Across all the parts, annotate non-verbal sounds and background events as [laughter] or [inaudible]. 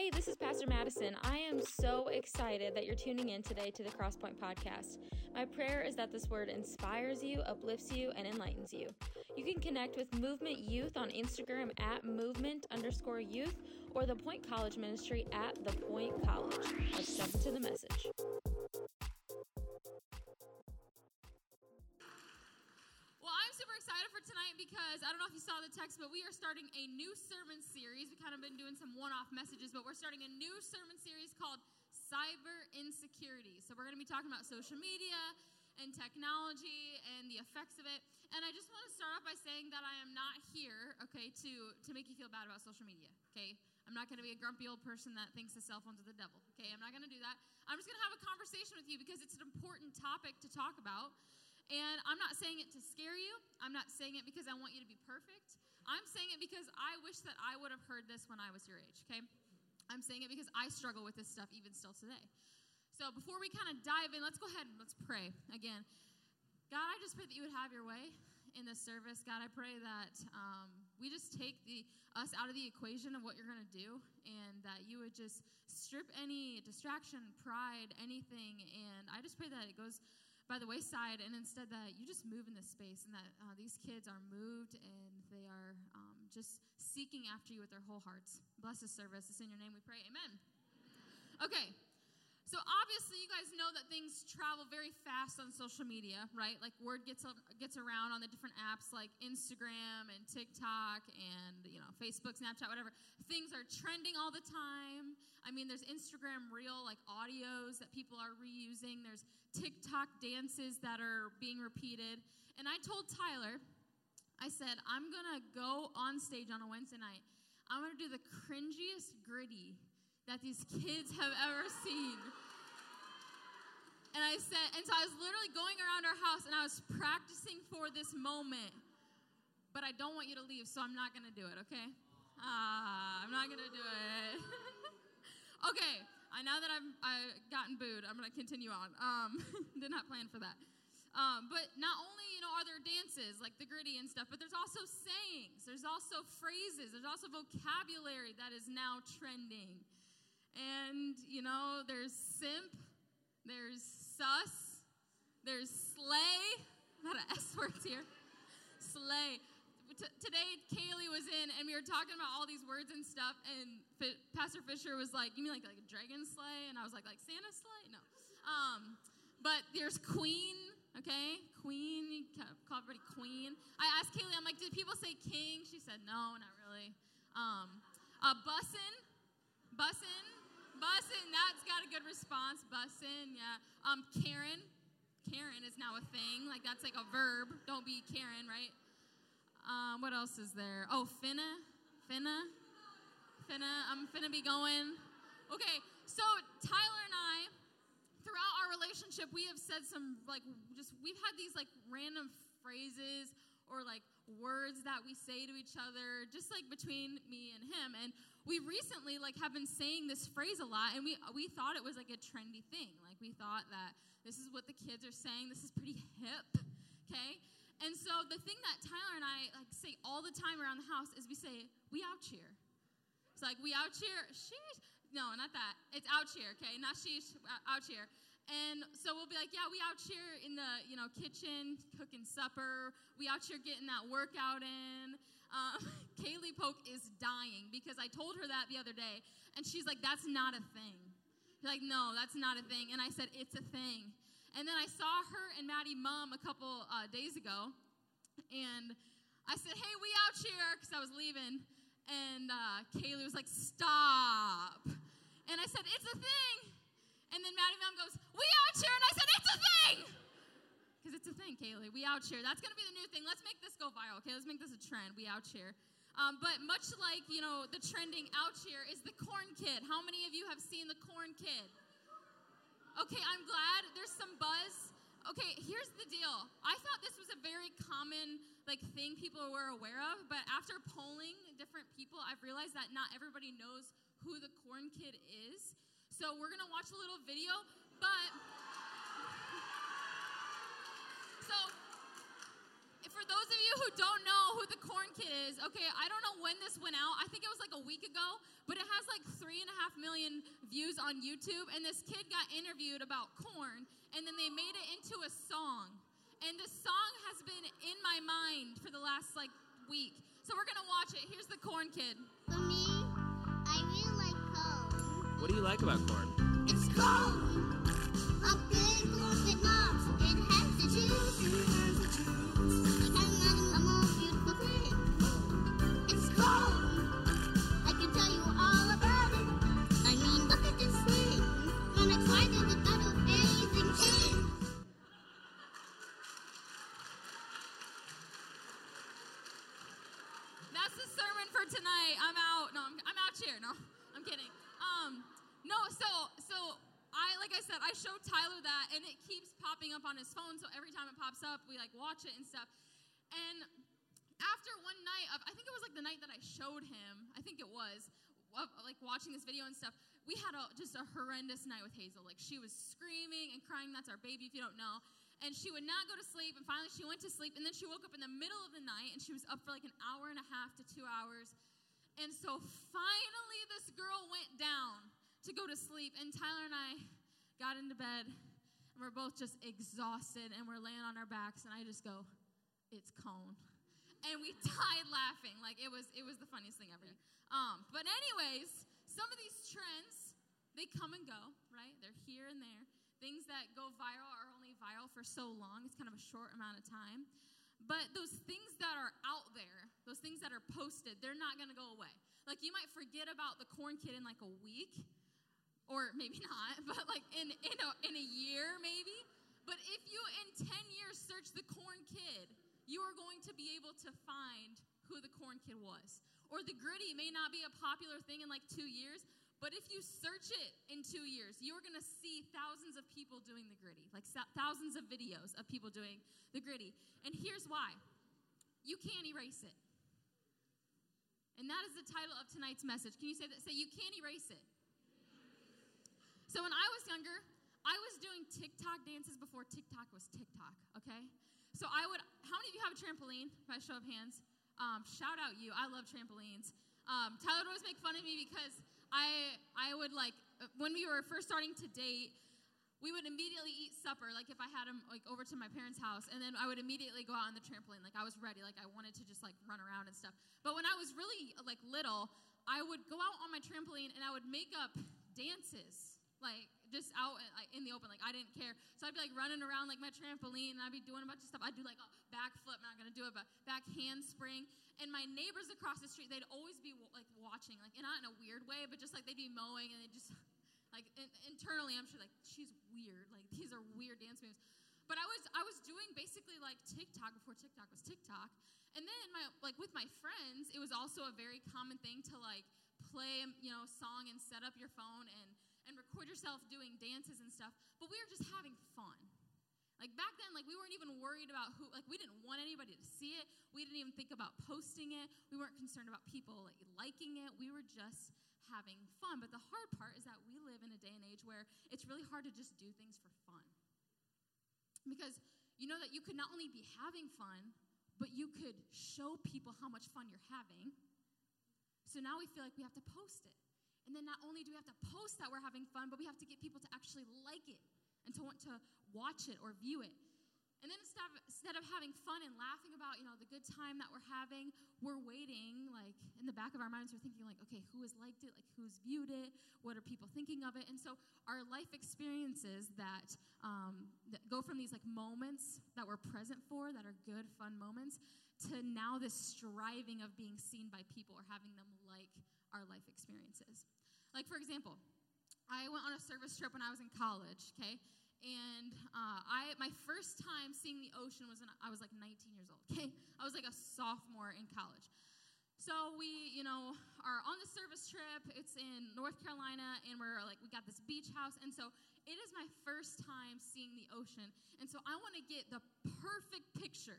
Hey, this is Pastor Madison. I am so excited that you're tuning in today to the Crosspoint Podcast. My prayer is that this word inspires you, uplifts you, and enlightens you. You can connect with Movement Youth on Instagram at movement underscore youth or the Point College Ministry at the Point College. Let's jump into the message. Because I don't know if you saw the text, but we are starting a new sermon series. We kind of been doing some one off messages, but we're starting a new sermon series called Cyber Insecurity. So we're going to be talking about social media and technology and the effects of it. And I just want to start off by saying that I am not here, okay, to, to make you feel bad about social media, okay? I'm not going to be a grumpy old person that thinks the cell phones are the devil, okay? I'm not going to do that. I'm just going to have a conversation with you because it's an important topic to talk about. And I'm not saying it to scare you. I'm not saying it because I want you to be perfect. I'm saying it because I wish that I would have heard this when I was your age, okay? I'm saying it because I struggle with this stuff even still today. So before we kind of dive in, let's go ahead and let's pray again. God, I just pray that you would have your way in this service. God, I pray that um, we just take the us out of the equation of what you're going to do, and that you would just strip any distraction, pride, anything. And I just pray that it goes by the wayside, and instead that you just move in this space, and that uh, these kids are moved and they are um, just seeking after you with their whole hearts. Bless this service. It's in your name we pray. Amen. Okay. So obviously, you guys know that things travel very fast on social media, right? Like word gets gets around on the different apps like Instagram and TikTok and you know Facebook, Snapchat, whatever. Things are trending all the time. I mean, there's Instagram Reel like audios that people are reusing. There's TikTok dances that are being repeated. And I told Tyler, I said I'm gonna go on stage on a Wednesday night. I'm gonna do the cringiest Griddy that these kids have ever seen. And I said, and so I was literally going around our house and I was practicing for this moment. But I don't want you to leave, so I'm not gonna do it, okay? Ah, I'm not gonna do it. [laughs] okay, I now that I've I gotten booed, I'm gonna continue on. Um, [laughs] did not plan for that. Um, but not only you know are there dances like the Griddy and stuff, but there's also sayings. There's also phrases. There's also vocabulary that is now trending. And, you know, there's simp, there's sus, there's slay. A lot of S [laughs] words here. Slay. T- today, Kaylee was in, and we were talking about all these words and stuff, and F- Pastor Fisher was like, "You mean like like a dragon slay?" And I was like, "Like Santa slay?" No. Um, but there's queen, okay? Queen, you call everybody queen. I asked Kaylee, I'm like, "Did people say king?" She said, "No, not really." Um, uh, bussin', bussin', Bussin', that's got a good response. Bussin', yeah. Um, Karen, Karen is now a thing. Like that's like a verb. Don't be Karen, right? Um, what else is there? Oh, finna, finna, finna. I'm finna be going. Okay, so Tyler and I, throughout our relationship, we have said some like just we've had these like random phrases or like words that we say to each other just like between me and him. And we recently like have been saying this phrase a lot and we we thought it was like a trendy thing. Like we thought that this is what the kids are saying. This is pretty hip okay? And so the thing that tyler and i like say all the time around the house is we say we out here. It's like we out here. Sheesh. No not that. It's out here okay? Not sheesh. Out here and so we'll be like, yeah, we out here in the you know kitchen cooking supper. We out here getting that workout in. Um, [laughs] Kaylee Polk is dying because I told her that the other day, and she's like, that's not a thing. She's like, no, that's not a thing. And I said, it's a thing. And then I saw her and Maddie mom a couple uh, days ago, and I said, hey, we out here because I was leaving, and uh, Kaylee was like, stop. And I said, it's a thing. And then Maddie Mom goes, We out here. And I said, It's a thing. Because it's a thing, Kaylee. We out here. That's going to be the new thing. Let's make this go viral, okay? Let's make this a trend. We out here. Um, but much like, you know, the trending out here is the corn kid. How many of you have seen the corn kid? Okay, I'm glad there's some buzz. Okay, here's the deal. I thought this was a very common like thing people were aware of, but after polling different people, I've realized that not everybody knows who the corn kid is. So we're gonna watch a little video, but so for those of you who don't know who the corn kid is, okay, I don't know when this went out. I think it was like a week ago, but it has like three and a half million views on YouTube, and this kid got interviewed about corn, and then they made it into a song. And the song has been in my mind for the last like week. So we're gonna watch it. Here's the corn kid. What do you like about corn? It's cold. A big corn with knobs. It has the juice. Watching this video and stuff. We had a, just a horrendous night with Hazel. Like she was screaming and crying. That's our baby, if you don't know. And she would not go to sleep. And finally, she went to sleep. And then she woke up in the middle of the night, and she was up for like an hour and a half to two hours. And so finally, this girl went down to go to sleep. And Tyler and I got into bed, and we're both just exhausted, and we're laying on our backs. And I just go, "It's cone." and we [laughs] died laughing. Like it was it was the funniest thing ever. Um, but anyways, some of these trends they come and go, right? They're here and there. Things that go viral are only viral for so long. It's kind of a short amount of time. But those things that are out there, those things that are posted, they're not to go away. Like you might forget about the corn kid in like a week, or maybe [laughs] not, but like in in a, in a year maybe. But if you in 10 years search the corn kid, you are going to be able to find who the corn kid was. Or the Griddy may not be a popular thing in like two years, but if you search it in two years, you're to see thousands of people doing the Griddy, like thousands of videos of people doing the Griddy. And here's why you can't erase it. And that is the title of tonight's message. Can you say that? Say, you can't erase it. So when I was younger, I was doing TikTok dances before TikTok was TikTok, okay? So I would, how many of you have a trampoline? By show of hands. Um, shout out you. I love trampolines. Um, Tyler would always make fun of me because I, I would like, uh, when we were first starting to date, we would immediately eat supper, like if I had him like over to my parents' house, and then I would immediately go out on the trampoline. Like I was ready, like I wanted to just like run around and stuff. But when I was really like little, I would go out on my trampoline and I would make up dances, like just out uh, like in the open. Like I didn't care. So I'd be like running around like my trampoline, and I'd be doing a bunch of stuff. I'd do like a backflip, not gonna do it, but back handspring. And my neighbors across the street, they'd always be like watching, like and not in a weird way, but just like they'd be mowing and they just [laughs] like in, internally, I'm sure like she's weird. Like [laughs] these are weird dance moves. But I was I was doing basically like TikTok before TikTok was TikTok. And then my like with my friends, it was also a very common thing to like play you know song and set up your phone and record yourself doing dances and stuff. But we were just having fun. Like back then, like we weren't even worried about who, like we didn't want anybody to see it. We didn't even think about posting it. We weren't concerned about people like liking it. We were just having fun. But the hard part is that we live in a day and age where it's really hard to just do things for fun. Because you know that you could not only be having fun, but you could show people how much fun you're having. So now we feel like we have to post it. And then not only do we have to post that we're having fun, but we have to get people to actually like it and to want to watch it or view it. And then instead of, instead of having fun and laughing about, you know, the good time that we're having, we're waiting, like, in the back of our minds, we're thinking, like, okay, who has liked it? Like, who's viewed it? What are people thinking of it? And so our life experiences that, um, that go from these, like, moments that we're present for, that are good, fun moments, to now this striving of being seen by people or having them our life experiences. Like, for example, I went on a service trip when I was in college, okay? And uh, I, my first time seeing the ocean was when I was like 19 years old, [laughs] okay? I was like a sophomore in college. So we, you know, are on the service trip. It's in North Carolina, and we're like, we got this beach house. And so it is my first time seeing the ocean. And so I want to get the perfect picture.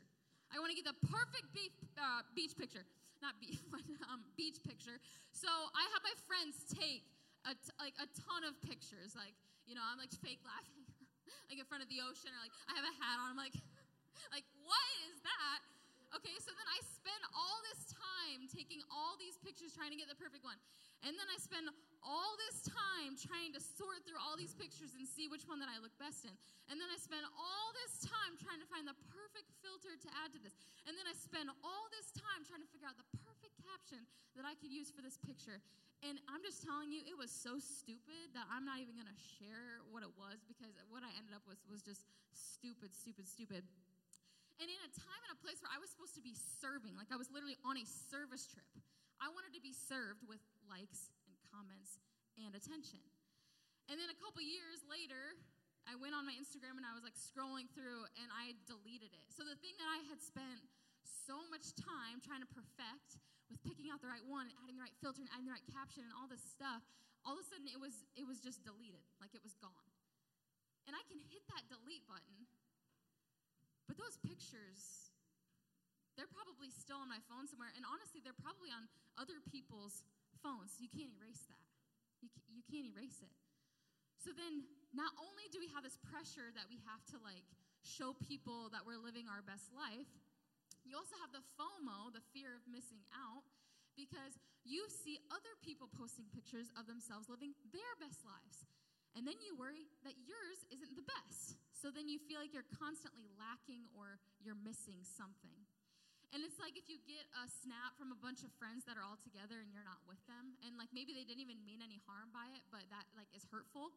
I want to get the perfect beach, uh, beach picture. Not beach, [laughs] um, beach picture. So I have my friends take a t- like a ton of pictures. Like, you know, I'm like fake laughing, [laughs] like in front of the ocean, or like I have a hat on. I'm like, [laughs] like what is that? Okay, so then taking all these pictures trying to get the perfect one. And then I spend all this time trying to sort through all these pictures and see which one that I look best in. And then I spend all this time trying to find the perfect filter to add to this. And then I spend all this time trying to figure out the perfect caption that I could use for this picture. And I'm just telling you, it was so stupid that I'm not even gonna share what it was because what I ended up with was just stupid, stupid, stupid. And in a time and a place where I was supposed to be serving, like I was literally on a service trip, I wanted to be served with likes and comments and attention. And then a couple years later, I went on my Instagram and I was like scrolling through and I deleted it. So the thing that I had spent so much time trying to perfect with picking out the right one and adding the right filter and adding the right caption and all this stuff, all of a sudden it was it was just deleted, like it was gone. And I can hit that delete button, but those pictures they're probably still on my phone somewhere. And honestly, they're probably on other people's phones. You can't erase that. You, you can't erase it. So then, not only do we have this pressure that we have to like show people that we're living our best life, you also have the FOMO, the fear of missing out, because you see other people posting pictures of themselves living their best lives. And then you worry that yours isn't the best. So then you feel like you're constantly lacking or you're missing something. And it's like if you get a snap from a bunch of friends that are all together and you're not with them, and like maybe they didn't even mean any harm by it, but that like is hurtful.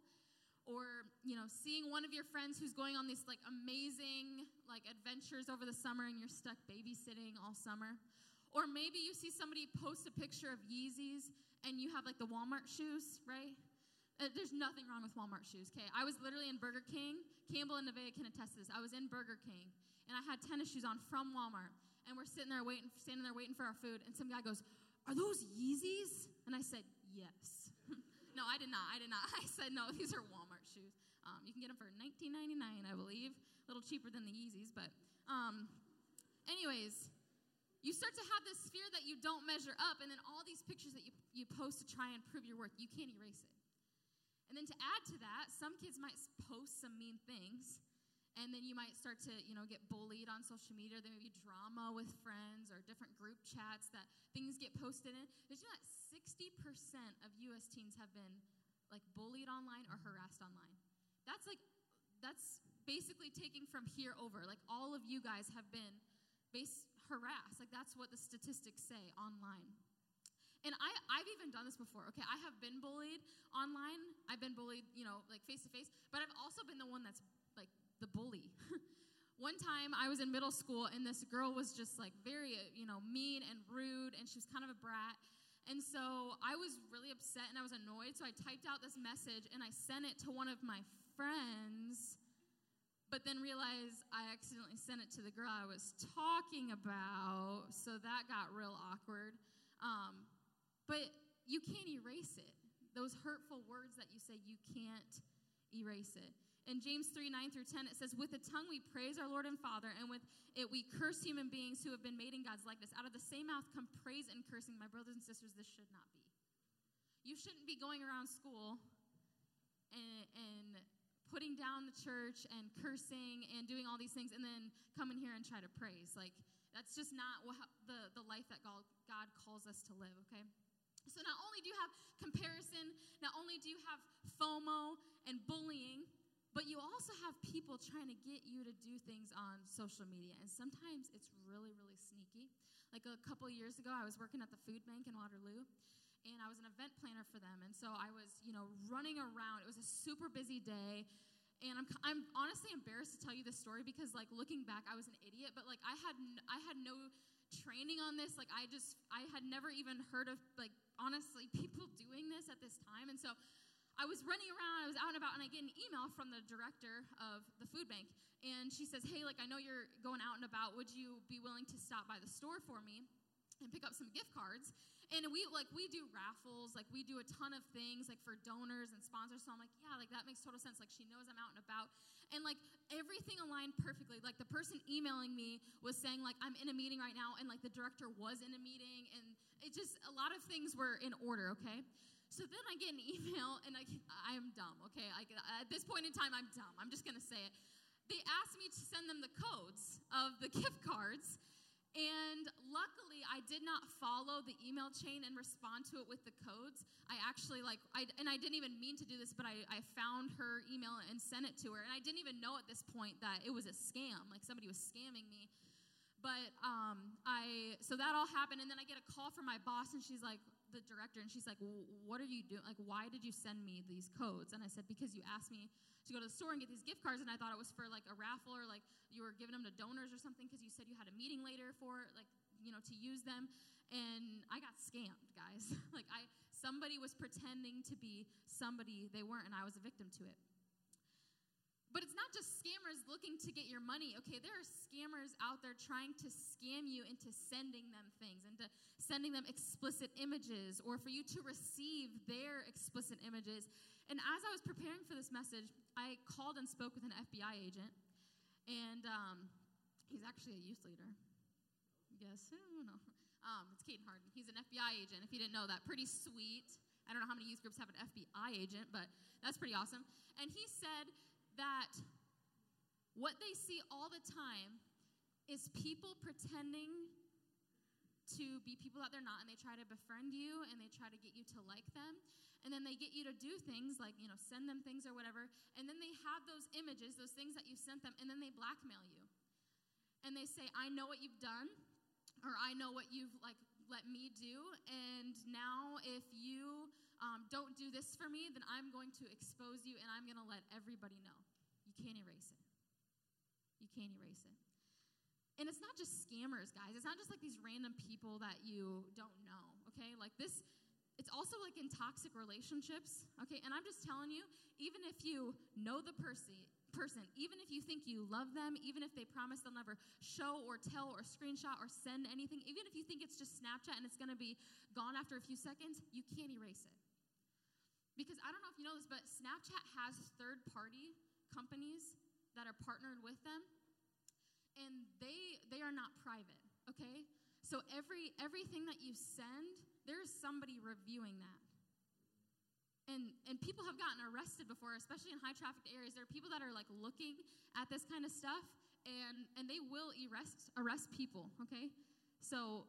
Or, you know, seeing one of your friends who's going on these like amazing like adventures over the summer and you're stuck babysitting all summer. Or maybe you see somebody post a picture of Yeezys and you have like the Walmart shoes, right? Uh, there's nothing wrong with Walmart shoes, okay? I was literally in Burger King. Campbell and Nevaeh can attest to this. I was in Burger King and I had tennis shoes on from Walmart and we're sitting there waiting, standing there waiting for our food, and some guy goes, "Are those Yeezys?" And I said, "Yes." [laughs] no, I did not. I did not. [laughs] I said, "No, these are Walmart shoes. Um, you can get them for $19.99, I believe, a little cheaper than the Yeezys." But, um, anyways, you start to have this fear that you don't measure up, and then all these pictures that you, you post to try and prove your worth, you can't erase it. And then to add to that, some kids might post some mean things and then you might start to you know get bullied on social media. There may be drama with friends or different group chats that things get posted in. Did you know that 60% of us teens have been like bullied online or harassed online? That's like that's basically taking from here over. Like all of you guys have been base harassed. Like that's what the statistics say online and I, I've even done this before. Okay, I have been bullied online. I've been bullied, you know, like face to face. But I've also been the one that's like the bully. [laughs] One time I was in middle school and this girl was just like very, uh, you know, mean and rude and she was kind of a brat. And so I was really upset and I was annoyed. So I typed out this message and I sent it to one of my friends, but then realized I accidentally sent it to the girl I was talking about. So that got real awkward. Um, but you can't erase it. Those hurtful words that you say, you can't erase it. In James 3 9 through 10, it says, With the tongue we praise our Lord and Father, and with it we curse human beings who have been made in God's likeness. Out of the same mouth come praise and cursing. My brothers and sisters, this should not be. You shouldn't be going around school and, and putting down the church and cursing and doing all these things and then coming here and try to praise. Like, that's just not what, the, the life that God, God calls us to live, okay? So not only do you have comparison, not only do you have FOMO and bullying, but you also have people trying to get you to do things on social media. And sometimes it's really, really sneaky. Like a couple years ago, I was working at the food bank in Waterloo, and I was an event planner for them. And so I was, you know, running around. It was a super busy day. And I'm, I'm honestly embarrassed to tell you this story because, like, looking back, I was an idiot. But like, I had, I had no training on this. Like, I just, I had never even heard of, like, honestly, [laughs] people doing this at this time. And so I was running around, I was out and about, and I get an email from the director of the food bank. And she says, Hey, like, I know you're going out and about. Would you be willing to stop by the store for me and pick up some gift cards? And we like we do raffles, like we do a ton of things like for donors and sponsors. So I'm like, yeah, like that makes total sense. Like she knows I'm out and about. And like everything aligned perfectly. Like the person emailing me was saying like I'm in a meeting right now and like the director was in a meeting and it just a lot of things were in order, okay? So then I get an email and I I'm dumb, okay? Like at this point in time I'm dumb. I'm just going to say it. They asked me to send them the codes of the gift cards And luckily, I did not follow the email chain and respond to it with the codes. I actually like, I, and I didn't even mean to do this, but I, I found her email and sent it to her. And I didn't even know at this point that it was a scam, like somebody was scamming me. But um, I, so that all happened, and then I get a call from my boss, and she's like, the director, and she's like, "What are you doing? Like, why did you send me these codes?" And I said, "Because you asked me to go to the store and get these gift cards, and I thought it was for like a raffle or like you were giving them to donors or something because you said you had a meeting later for like you know to use them." And I got scammed, guys. [laughs] like I, somebody was pretending to be somebody they weren't, and I was a victim to it. But it's not just scammers looking to get your money, okay? There are scammers out there trying to scam you into sending them things, into sending them explicit images, or for you to receive their explicit images. And as I was preparing for this message, I called and spoke with an FBI agent, and um, he's actually a youth leader. Yes, I don't. Um, it's Caden Harden. He's an FBI agent, if you didn't know that. Pretty sweet. I don't know how many youth groups have an FBI agent, but that's pretty awesome. And he said that what they see all the time is people pretending to be people that they're not, and they try to befriend you and they try to get you to like them. And then they get you to do things like, you know, send them things or whatever. And then they have those images, those things that you sent them, and then they blackmail you. And they say, I know what you've done, or I know what you've like let me do, and now if you um, don't do this for me, then I'm going to expose you and I'm going to let everybody know. You can't erase it. You can't erase it. And it's not just scammers, guys. It's not just like these random people that you don't know, okay? Like this, it's also like in toxic relationships, okay? And I'm just telling you, even if you know the person, person, even if you think you love them, even if they promise they'll never show or tell or screenshot or send anything, even if you think it's just Snapchat and it's gonna be gone after a few seconds, you can't erase it. Because I don't know if you know this, but Snapchat has third party companies that are partnered with them and they they are not private, okay? So every everything that you send, there's somebody reviewing that. And and people have gotten arrested before, especially in high trafficked areas. There are people that are like looking at this kind of stuff and and they will arrest arrest people, okay? So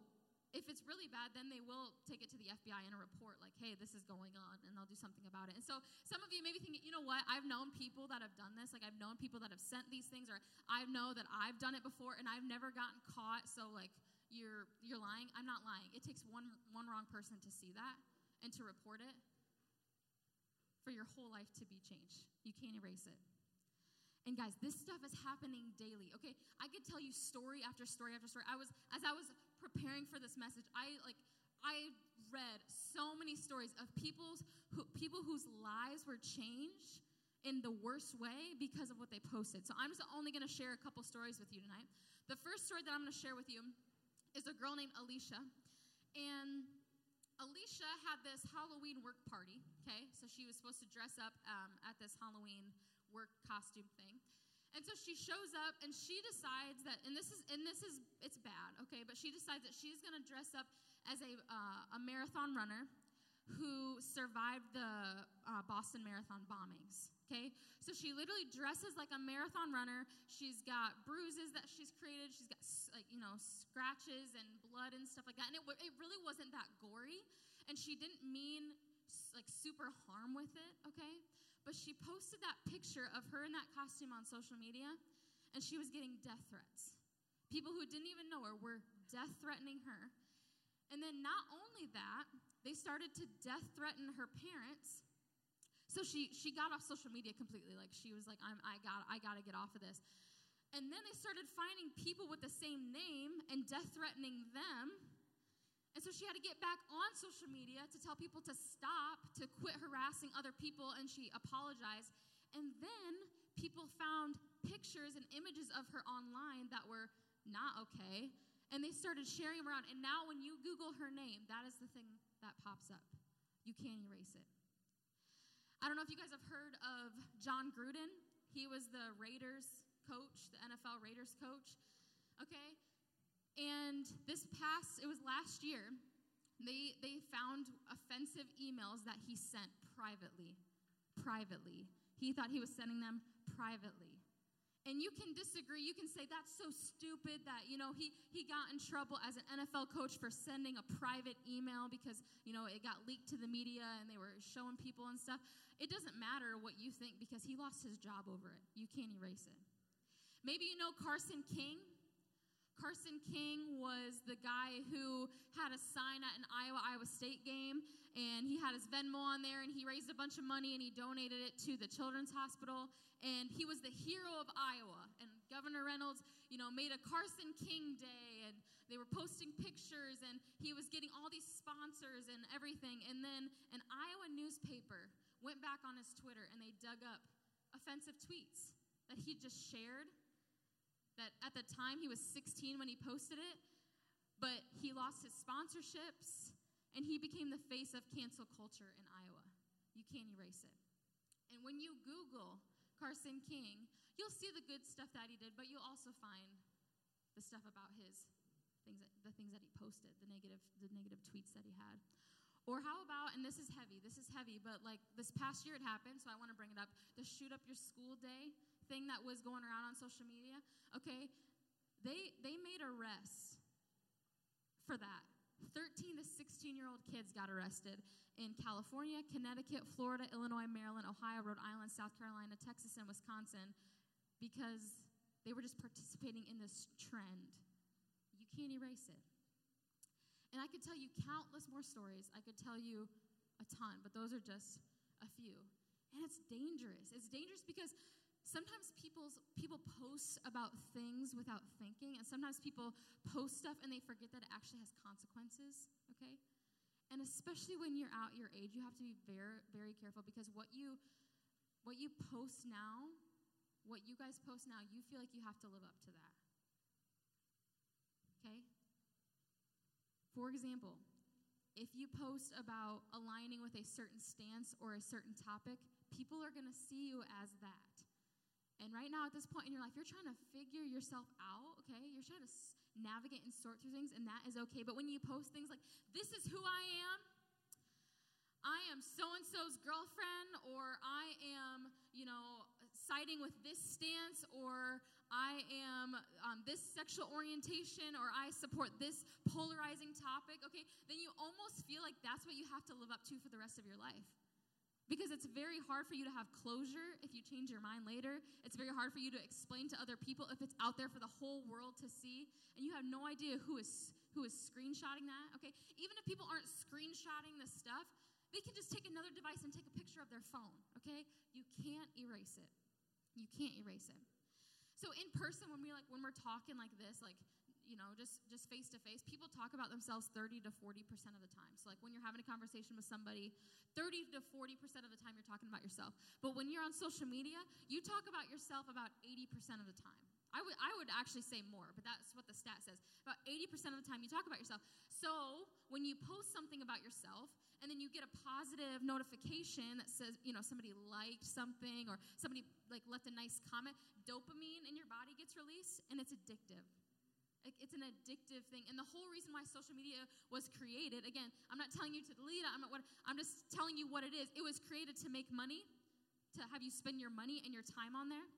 if it's really bad, then they will take it to the FBI in a report like, hey, this is going on, and they'll do something about it. And so some of you may be thinking, you know what? I've known people that have done this. Like, I've known people that have sent these things, or I know that I've done it before, and I've never gotten caught. So, like, you're you're lying. I'm not lying. It takes one one wrong person to see that and to report it for your whole life to be changed. You can't erase it. And guys, this stuff is happening daily. Okay, I could tell you story after story after story. I was as I was preparing for this message, I like I read so many stories of people's who, people whose lives were changed in the worst way because of what they posted. So I'm just only going to share a couple stories with you tonight. The first story that I'm going to share with you is a girl named Alicia, and Alicia had this Halloween work party. Okay, so she was supposed to dress up um, at this Halloween work costume thing. And so she shows up and she decides that, and this is, and this is, it's bad, okay, but she decides that she's gonna dress up as a, uh, a marathon runner who survived the uh, Boston Marathon bombings, okay? So she literally dresses like a marathon runner. She's got bruises that she's created. She's got, like, you know, scratches and blood and stuff like that. And it, it really wasn't that gory. And she didn't mean, like, super harm with it, okay? But she posted that picture of her in that costume on social media, and she was getting death threats. People who didn't even know her were death threatening her. And then not only that, they started to death threaten her parents. So she she got off social media completely. Like she was like, I'm I got I gotta get off of this. And then they started finding people with the same name and death threatening them. And so she had to get back on social media to tell people to stop, to quit harassing other people, and she apologized. And then people found pictures and images of her online that were not okay, and they started sharing them around. And now, when you Google her name, that is the thing that pops up. You can't erase it. I don't know if you guys have heard of Jon Gruden. He was the Raiders coach, the NFL Raiders coach. Okay? And this past, it was last year, they, they found offensive emails that he sent privately. Privately. He thought he was sending them privately. And you can disagree. You can say that's so stupid that, you know, he, he got in trouble as an NFL coach for sending a private email because, you know, it got leaked to the media and they were showing people and stuff. It doesn't matter what you think because he lost his job over it. You can't erase it. Maybe you know Carson King. Carson King was the guy who had a sign at an Iowa Iowa State game, and he had his Venmo on there, and he raised a bunch of money and he donated it to the Children's Hospital, and he was the hero of Iowa. And Governor Reynolds, you know, made a Carson King Day, and they were posting pictures, and he was getting all these sponsors and everything. And then an Iowa newspaper went back on his Twitter and they dug up offensive tweets that he just shared that at the time he was 16 when he posted it, but he lost his sponsorships and he became the face of cancel culture in Iowa. You can't erase it. And when you Google Carson King, you'll see the good stuff that he did, but you'll also find the stuff about his things that, the things that he posted, the negative the negative tweets that he had. Or how about, and this is heavy, this is heavy, but like this past year it happened, so I want to bring it up. The shoot up your school day thing that was going around on social media, okay? They they made arrests for that. 13 to 16 year old kids got arrested in California, Connecticut, Florida, Illinois, Maryland, Ohio, Rhode Island, South Carolina, Texas, and Wisconsin because they were just participating in this trend. You can't erase it. And I could tell you countless more stories. I could tell you a ton, but those are just a few. And it's dangerous. It's dangerous because sometimes people's people post about things without thinking and sometimes people post stuff and they forget that it actually has consequences okay? And especially when you're out your age you have to be very very careful because what you what you post now what you guys post now you feel like you have to live up to that. Okay? For example if you post about aligning with a certain stance or a certain topic people are going to see you as that and right now, at this point in your life, you're trying to figure yourself out, okay? You're trying to navigate and sort through things, and that is okay. But when you post things like, this is who I am, I am so and so's girlfriend, or I am, you know, siding with this stance, or I am um, this sexual orientation, or I support this polarizing topic, okay? Then you almost feel like that's what you have to live up to for the rest of your life. Because it's very hard for you to have closure if you change your mind later. It's very hard for you to explain to other people if it's out there for the whole world to see and you have no idea who is who is screenshotting that. Okay? Even if people aren't screenshotting the stuff, they can just take another device and take a picture of their phone, okay? You can't erase it. You can't erase it. So in person when we like when we're talking like this, like you know, just just face to face, people talk about themselves 30 to 40% of the time. So like when you're having a conversation with somebody, 30 to 40% of the time you're talking about yourself. But when you're on social media, you talk about yourself about 80% of the time. I would, I would actually say more, but that's what the stat says. About 80% of the time you talk about yourself. So when you post something about yourself and then you get a positive notification that says, you know, somebody liked something or somebody like left a nice comment, dopamine in your body gets released and it's addictive. It's an addictive thing. And the whole reason why social media was created, again, I'm not telling you to delete it, I'm, not what, I'm just telling you what it is. It was created to make money, to have you spend your money and your time on there.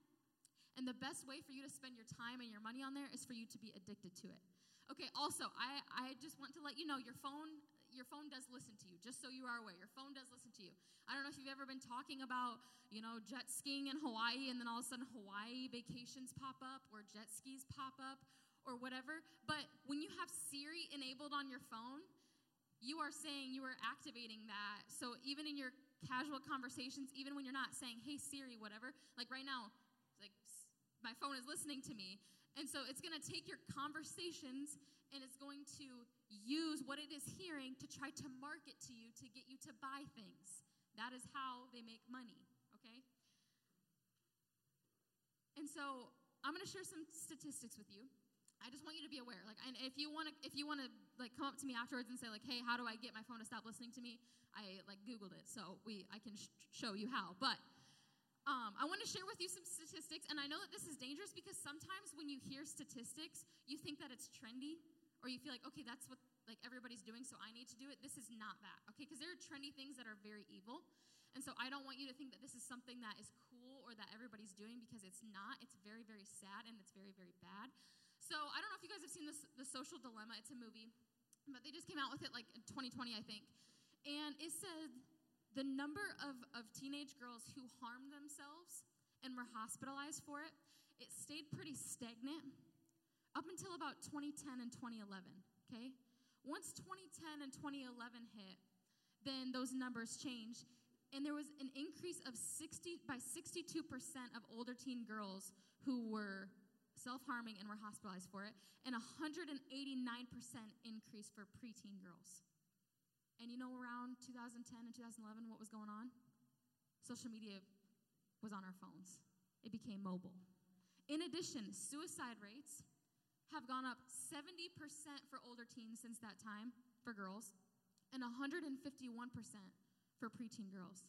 And the best way for you to spend your time and your money on there is for you to be addicted to it. Okay, also, I, I just want to let you know your phone your phone does listen to you, just so you are aware. Your phone does listen to you. I don't know if you've ever been talking about, you know, jet skiing in Hawaii and then all of a sudden Hawaii vacations pop up or jet skis pop up or whatever. But when you have Siri enabled on your phone, you are saying you are activating that. So even in your casual conversations, even when you're not saying, hey Siri, whatever, like right now, like my phone is listening to me. And so it's going to take your conversations and it's going to use what it is hearing to try to market to you to get you to buy things. That is how they make money, okay? And so I'm going to share some statistics with you. I just want you to be aware. Like, and if you want to, if you want to, like, come up to me afterwards and say, like, hey, how do I get my phone to stop listening to me? I like Googled it, so we, I can sh- show you how. But um, I want to share with you some statistics, and I know that this is dangerous because sometimes when you hear statistics, you think that it's trendy, or you feel like, okay, that's what like everybody's doing, so I need to do it. This is not that, okay? Because there are trendy things that are very evil, and so I don't want you to think that this is something that is cool or or that everybody's doing because it's not. It's very, very sad and it's very, very bad. So I don't know if you guys have seen this, The Social Dilemma. It's a movie, but they just came out with it like in 2020, I think. And it said the number of, of teenage girls who harmed themselves and were hospitalized for it, it stayed pretty stagnant up until about 2010 and 2011, okay? Once 2010 and 2011 hit, then those numbers changed and there was an increase of 60 by 62% of older teen girls who were self-harming and were hospitalized for it and 189% increase for preteen girls and you know around 2010 and 2011 what was going on social media was on our phones it became mobile in addition suicide rates have gone up 70% for older teens since that time for girls and 151% for preteen girls.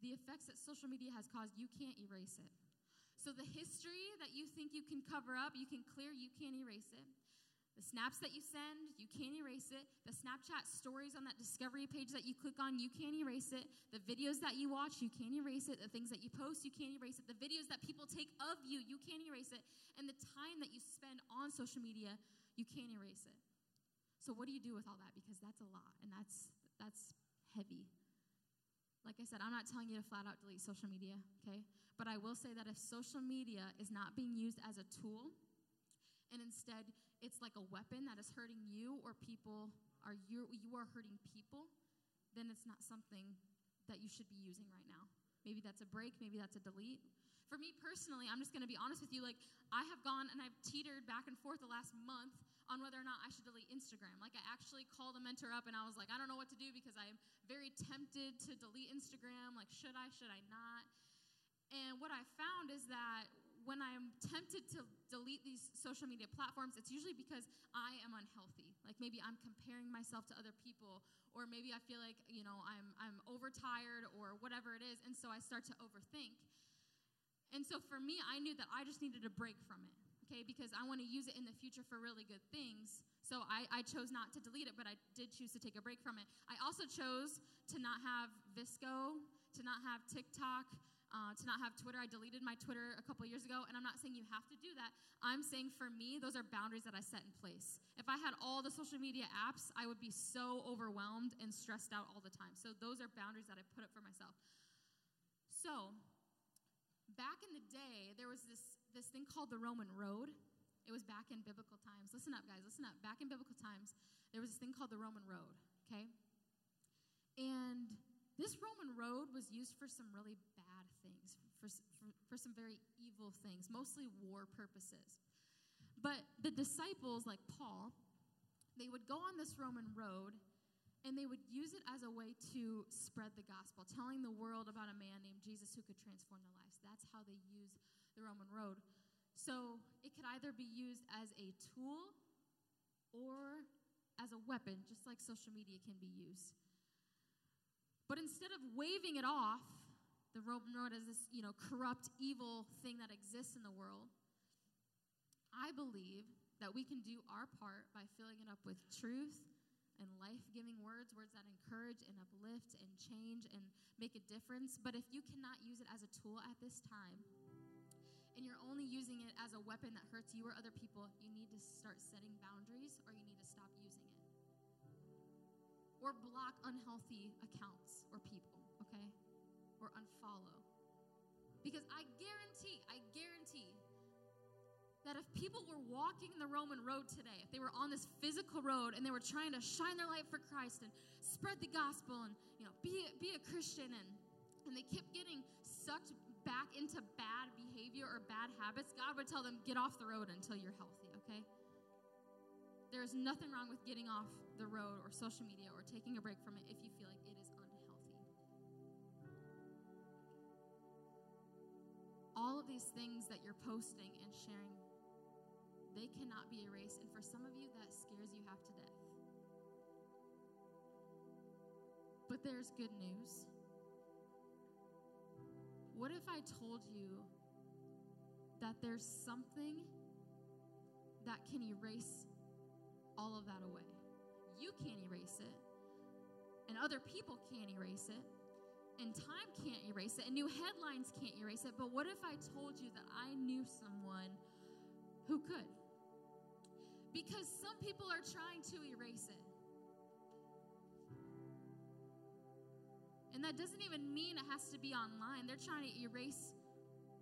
The effects that social media has caused, you can't erase it. So, the history that you think you can cover up, you can clear, you can't erase it. The snaps that you send, you can't erase it. The Snapchat stories on that discovery page that you click on, you can't erase it. The videos that you watch, you can't erase it. The things that you post, you can't erase it. The videos that people take of you, you can't erase it. And the time that you spend on social media, you can't erase it. So what do you do with all that? Because that's a lot and that's that's heavy. Like I said, I'm not telling you to flat out delete social media, okay? But I will say that if social media is not being used as a tool, and instead it's like a weapon that is hurting you or people are you you are hurting people, then it's not something that you should be using right now. Maybe that's a break, maybe that's a delete. For me personally, I'm just to be honest with you like I have gone and I've teetered back and forth the last month on whether or not I should delete Instagram. Like I actually called a mentor up and I was like, I don't know what to do because I'm very tempted to delete Instagram. Like should I, should I not? And what I found is that when I'm tempted to delete these social media platforms, it's usually because I am unhealthy. Like maybe I'm comparing myself to other people, or maybe I feel like, you know, I'm, I'm overtired or whatever it is, and so I start to overthink. And so for me, I knew that I just needed a break from it, okay, because I want to use it in the future for really good things. So I, I chose not to delete it, but I did choose to take a break from it. I also chose to not have VSCO, to not have TikTok, uh, to not have Twitter. I deleted my Twitter a couple years ago, and I'm not saying you have to do that. I'm saying for me, those are boundaries that I set in place. If I had all the social media apps, I would be so overwhelmed and stressed out all the time. So those are boundaries that I put up for myself. So back in the day, there was this, this thing called the Roman Road. It was back in biblical times. Listen up, guys, listen up. Back in biblical times, there was this thing called the Roman Road, okay? And this Roman road was used for some really bad things, for, for, for some very evil things, mostly war purposes. But the disciples, like Paul, they would go on this Roman road and they would use it as a way to spread the gospel, telling the world about a man named Jesus who could transform their lives. That's how they use the Roman road. So it could either be used as a tool or as a weapon, just like social media can be used. But instead of waving it off, the Roman road as this, you know, corrupt, evil thing that exists in the world, I believe that we can do our part by filling it up with truth and life giving words, words that encourage and uplift and change and make a difference. But if you cannot use it as a tool at this time, and you're only using it as a weapon that hurts you or other people, you need to start setting boundaries or you need to stop using it. Or block unhealthy accounts or people, okay? Or unfollow. Because I guarantee, I guarantee that if people were walking the Roman road today, if they were on this physical road and they were trying to shine their light for Christ and spread the gospel and you know be be a Christian and and they kept getting sucked back into bad behavior or bad habits, God would tell them, "Get off the road until you're healthy." Okay. There is nothing wrong with getting off the road or social media or taking a break from it if you feel like it is unhealthy. All of these things that you're posting and sharing they cannot be erased. And for some of you, that scares you half to death. But there's good news. What if I told you that there's something that can erase all of that away? You can't erase it, and other people can't erase it, and time can't erase it, and new headlines can't erase it. But what if I told you that I knew someone who could? Because some people are trying to erase it. And that doesn't even mean it has to be online. They're trying to erase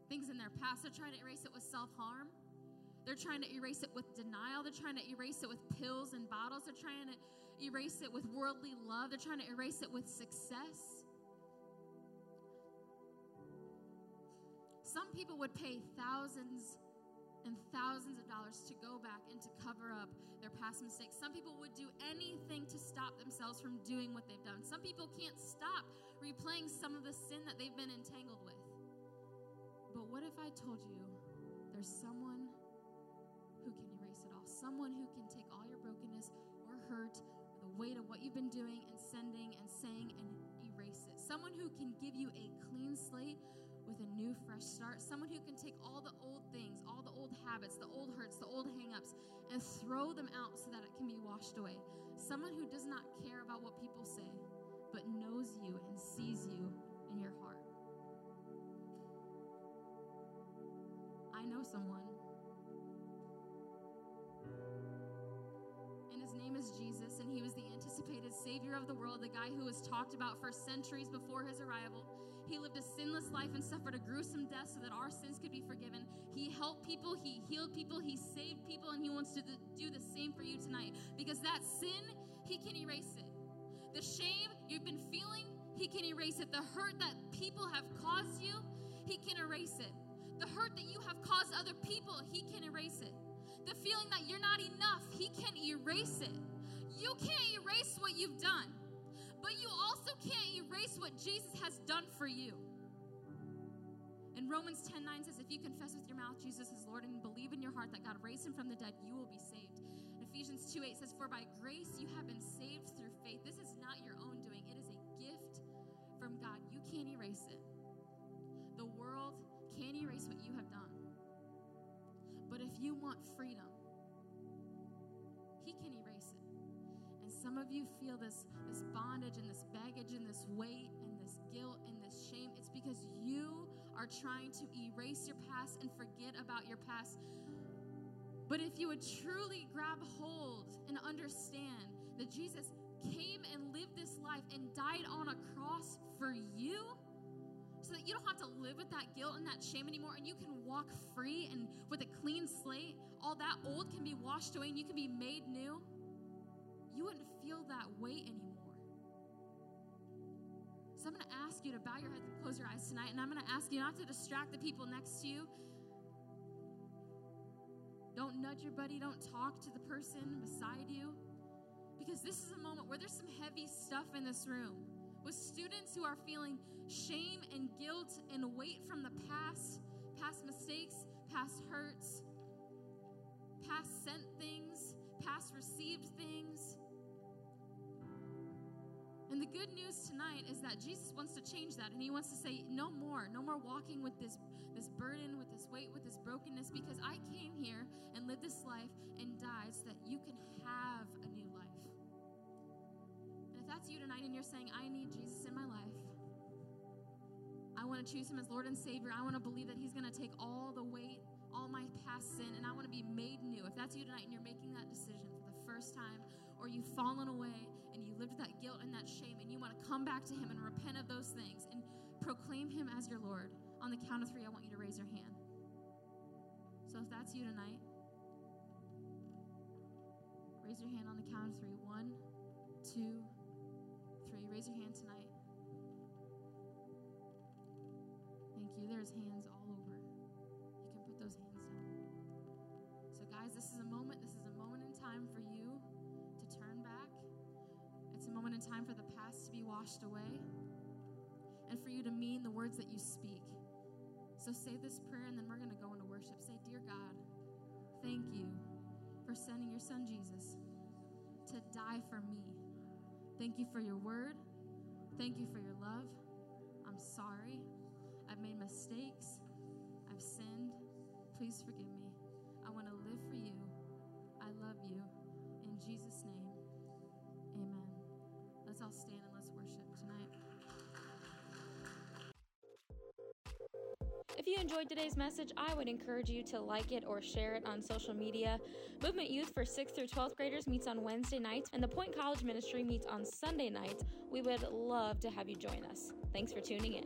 things in their past. They're trying to erase it with self harm. They're trying to erase it with denial. They're trying to erase it with pills and bottles. They're trying to erase it with worldly love. They're trying to erase it with success. Some people would pay thousands and thousands of dollars to go back and to cover up their past mistakes. Some people would do anything to stop themselves from doing what they've done. Some people can't stop replaying some of the sin that they've been entangled with. But what if I told you there's someone who can erase it all? Someone who can take all your brokenness or hurt, or the weight of what you've been doing and sending and saying and erase it. Someone who can give you a clean slate with a new fresh start. Someone who can take all the old things, all the old habits, the old hurts, the old hangups, and throw them out so that it can be washed away. Someone who does not care about what people say, but knows you and sees you in your heart. I know someone. And his name is Jesus, and he was the anticipated Savior of the world, the guy who was talked about for centuries before his arrival. He lived a sinless life and suffered a gruesome death so that our sins could be forgiven. He helped people, He healed people, He saved people, and He wants to do the same for you tonight. Because that sin, He can erase it. The shame you've been feeling, He can erase it. The hurt that people have caused you, He can erase it. The hurt that you have caused other people, He can erase it. The feeling that you're not enough, He can erase it. You can't erase what you've done but you also can't erase what Jesus has done for you. And Romans 10 9 says, If you confess with your mouth Jesus is Lord and believe in your heart that God raised him from the dead, you will be saved. And Ephesians 2 8 says, For by grace you have been saved through faith. This is not your own doing, it is a gift from God. You can't erase it. The world can't erase what you have done. But if you want freedom, some of you feel this, this bondage and this baggage and this weight and this guilt and this shame. It's because you are trying to erase your past and forget about your past. But if you would truly grab hold and understand that Jesus came and lived this life and died on a cross for you, so that you don't have to live with that guilt and that shame anymore, and you can walk free and with a clean slate, all that old can be washed away and you can be made new, you wouldn't feel that weight anymore. So I'm going to ask you to bow your heads and close your eyes tonight, and I'm going to ask you not to distract the people next to you. Don't nudge your buddy, don't talk to the person beside you. Because this is a moment where there's some heavy stuff in this room with students who are feeling shame and guilt and weight from the past, past mistakes, past hurts, past sent things, past received things. And the good news tonight is that Jesus wants to change that and he wants to say no more, no more walking with this this burden, with this weight, with this brokenness because I came here and lived this life and died so that you can have a new life. And if that's you tonight and you're saying I need Jesus in my life, I want to choose him as Lord and Savior. I want to believe that he's going to take all the weight, all my past sin, and I want to be made new. If that's you tonight and you're making that decision for the first time, or you've fallen away and you lived that guilt and that shame, and you want to come back to him and repent of those things and proclaim him as your Lord, on the count of three, I want you to raise your hand. So if that's you tonight, raise your hand on the count of three. One, two, three. Raise your hand tonight. Thank you. There's hands all over. You can put those hands down. So, guys, this is a moment, this is a moment in time for you moment in time for the past to be washed away and for you to mean the words that you speak. So, say this prayer and then we're going to go into worship. Say, Dear God, thank you for sending your son Jesus to die for me. Thank you for your word. Thank you for your love. I'm sorry. I've made mistakes. I've sinned. Please forgive me. I want to live for you. I love you. In Jesus' name. Let's all stand and let's worship tonight. If you enjoyed today's message, I would encourage you to like it or share it on social media. Movement Youth for 6th through 12th graders meets on Wednesday nights, and the Point College Ministry meets on Sunday nights. We would love to have you join us. Thanks for tuning in.